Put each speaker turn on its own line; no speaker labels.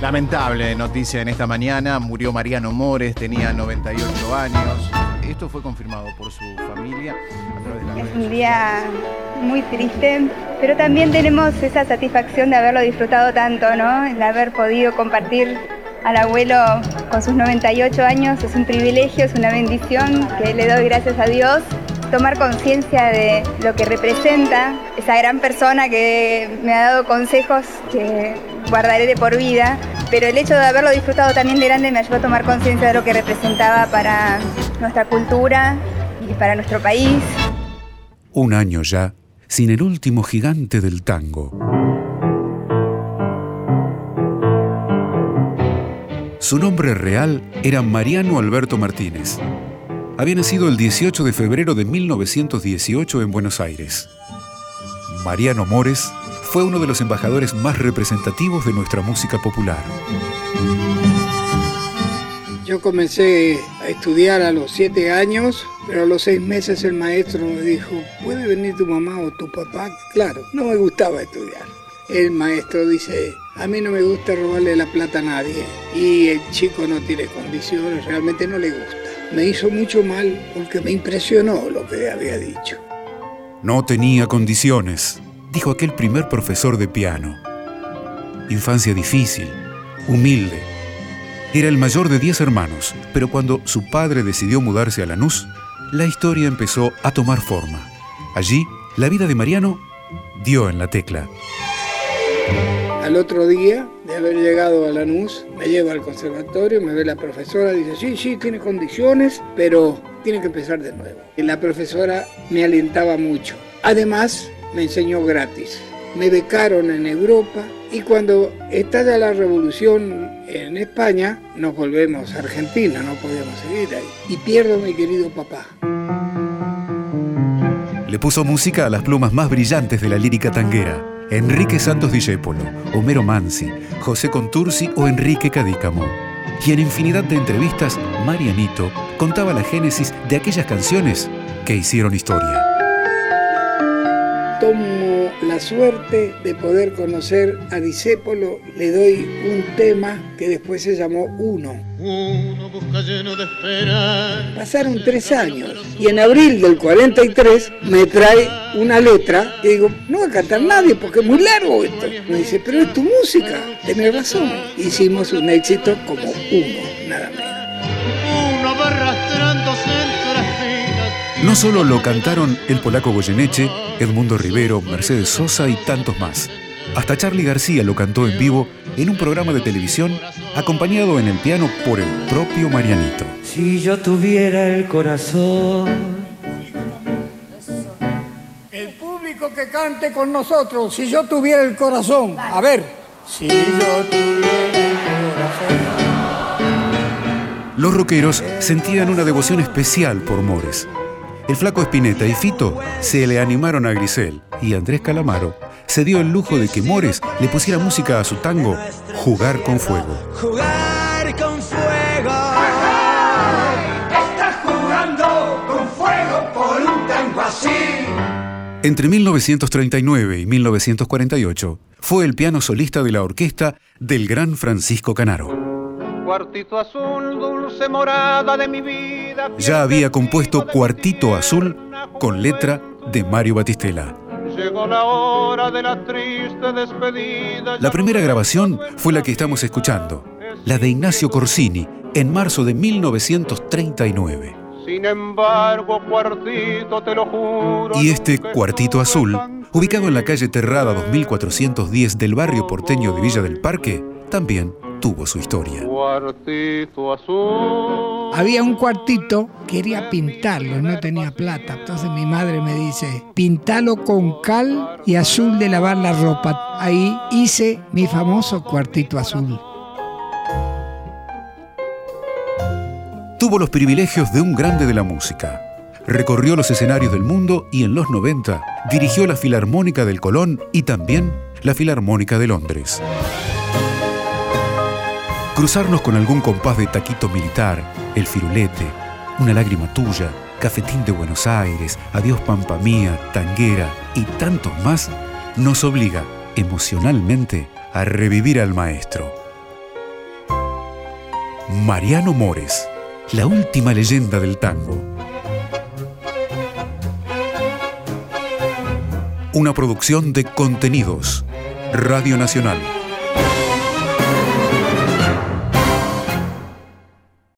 Lamentable noticia en esta mañana, murió Mariano Mores, tenía 98 años. Esto fue confirmado por su familia a través de la
Es un día muy triste, pero también tenemos esa satisfacción de haberlo disfrutado tanto, ¿no? El haber podido compartir al abuelo con sus 98 años es un privilegio, es una bendición que le doy gracias a Dios. Tomar conciencia de lo que representa esa gran persona que me ha dado consejos que guardaré de por vida, pero el hecho de haberlo disfrutado también de grande me ayudó a tomar conciencia de lo que representaba para nuestra cultura y para nuestro país.
Un año ya sin el último gigante del tango. Su nombre real era Mariano Alberto Martínez. Había nacido el 18 de febrero de 1918 en Buenos Aires. Mariano Mores fue uno de los embajadores más representativos de nuestra música popular.
Yo comencé a estudiar a los siete años, pero a los seis meses el maestro me dijo, ¿puede venir tu mamá o tu papá? Claro, no me gustaba estudiar. El maestro dice, a mí no me gusta robarle la plata a nadie y el chico no tiene condiciones, realmente no le gusta. Me hizo mucho mal porque me impresionó lo que había dicho.
No tenía condiciones, dijo aquel primer profesor de piano. Infancia difícil, humilde. Era el mayor de diez hermanos, pero cuando su padre decidió mudarse a Lanús, la historia empezó a tomar forma. Allí, la vida de Mariano dio en la tecla.
Al otro día de haber llegado a Lanús, me lleva al conservatorio, me ve la profesora, dice, sí, sí, tiene condiciones, pero tiene que empezar de nuevo. Y la profesora me alentaba mucho. Además, me enseñó gratis. Me becaron en Europa y cuando estalla la revolución en España, nos volvemos a Argentina, no podíamos seguir ahí. Y pierdo a mi querido papá.
Le puso música a las plumas más brillantes de la lírica tanguera. Enrique Santos Discépolo, Homero Mansi, José Contursi o Enrique Cadícamo. Y en infinidad de entrevistas, Marianito contaba la génesis de aquellas canciones que hicieron historia.
Tomo la suerte de poder conocer a Discépolo, le doy un tema que después se llamó Uno.
Uno busca lleno de esperanza.
Pasaron tres años y en abril del 43 me trae una letra que digo, no va a cantar nadie porque es muy largo esto. Me dice, pero es tu música, tenés razón. Hicimos un éxito como uno, nada menos.
No solo lo cantaron el polaco Goyeneche, Edmundo Rivero, Mercedes Sosa y tantos más. Hasta Charlie García lo cantó en vivo en un programa de televisión acompañado en el piano por el propio Marianito.
Si yo tuviera el corazón.
El público que cante con nosotros, si yo tuviera el corazón. A ver. Si yo tuviera el corazón.
Los rockeros sentían una devoción especial por Mores. El flaco Espineta y Fito se le animaron a Grisel y Andrés Calamaro se dio el lujo de que Mores le pusiera música a su tango Jugar con Fuego.
Jugar con fuego.
Estás jugando con fuego por un tango así.
Entre 1939 y 1948 fue el piano solista de la orquesta del gran Francisco Canaro.
Cuartito azul, dulce morada de mi vida.
Ya había compuesto Cuartito Azul con letra de Mario Batistela.
Llegó la hora de la triste despedida.
La primera grabación fue la que estamos escuchando, la de Ignacio Corsini, en marzo de 1939.
Sin embargo, cuartito, te lo juro.
Y este Cuartito Azul, ubicado en la calle Terrada 2410 del barrio porteño de Villa del Parque, también tuvo su historia.
Cuartito azul.
Había un cuartito, quería pintarlo, no tenía plata. Entonces mi madre me dice, pintalo con cal y azul de lavar la ropa. Ahí hice mi famoso cuartito azul.
Tuvo los privilegios de un grande de la música. Recorrió los escenarios del mundo y en los 90 dirigió la Filarmónica del Colón y también la Filarmónica de Londres. Cruzarnos con algún compás de taquito militar, el firulete, una lágrima tuya, cafetín de Buenos Aires, adiós pampa mía, tanguera y tantos más, nos obliga emocionalmente a revivir al maestro. Mariano Mores, la última leyenda del tango. Una producción de contenidos. Radio Nacional.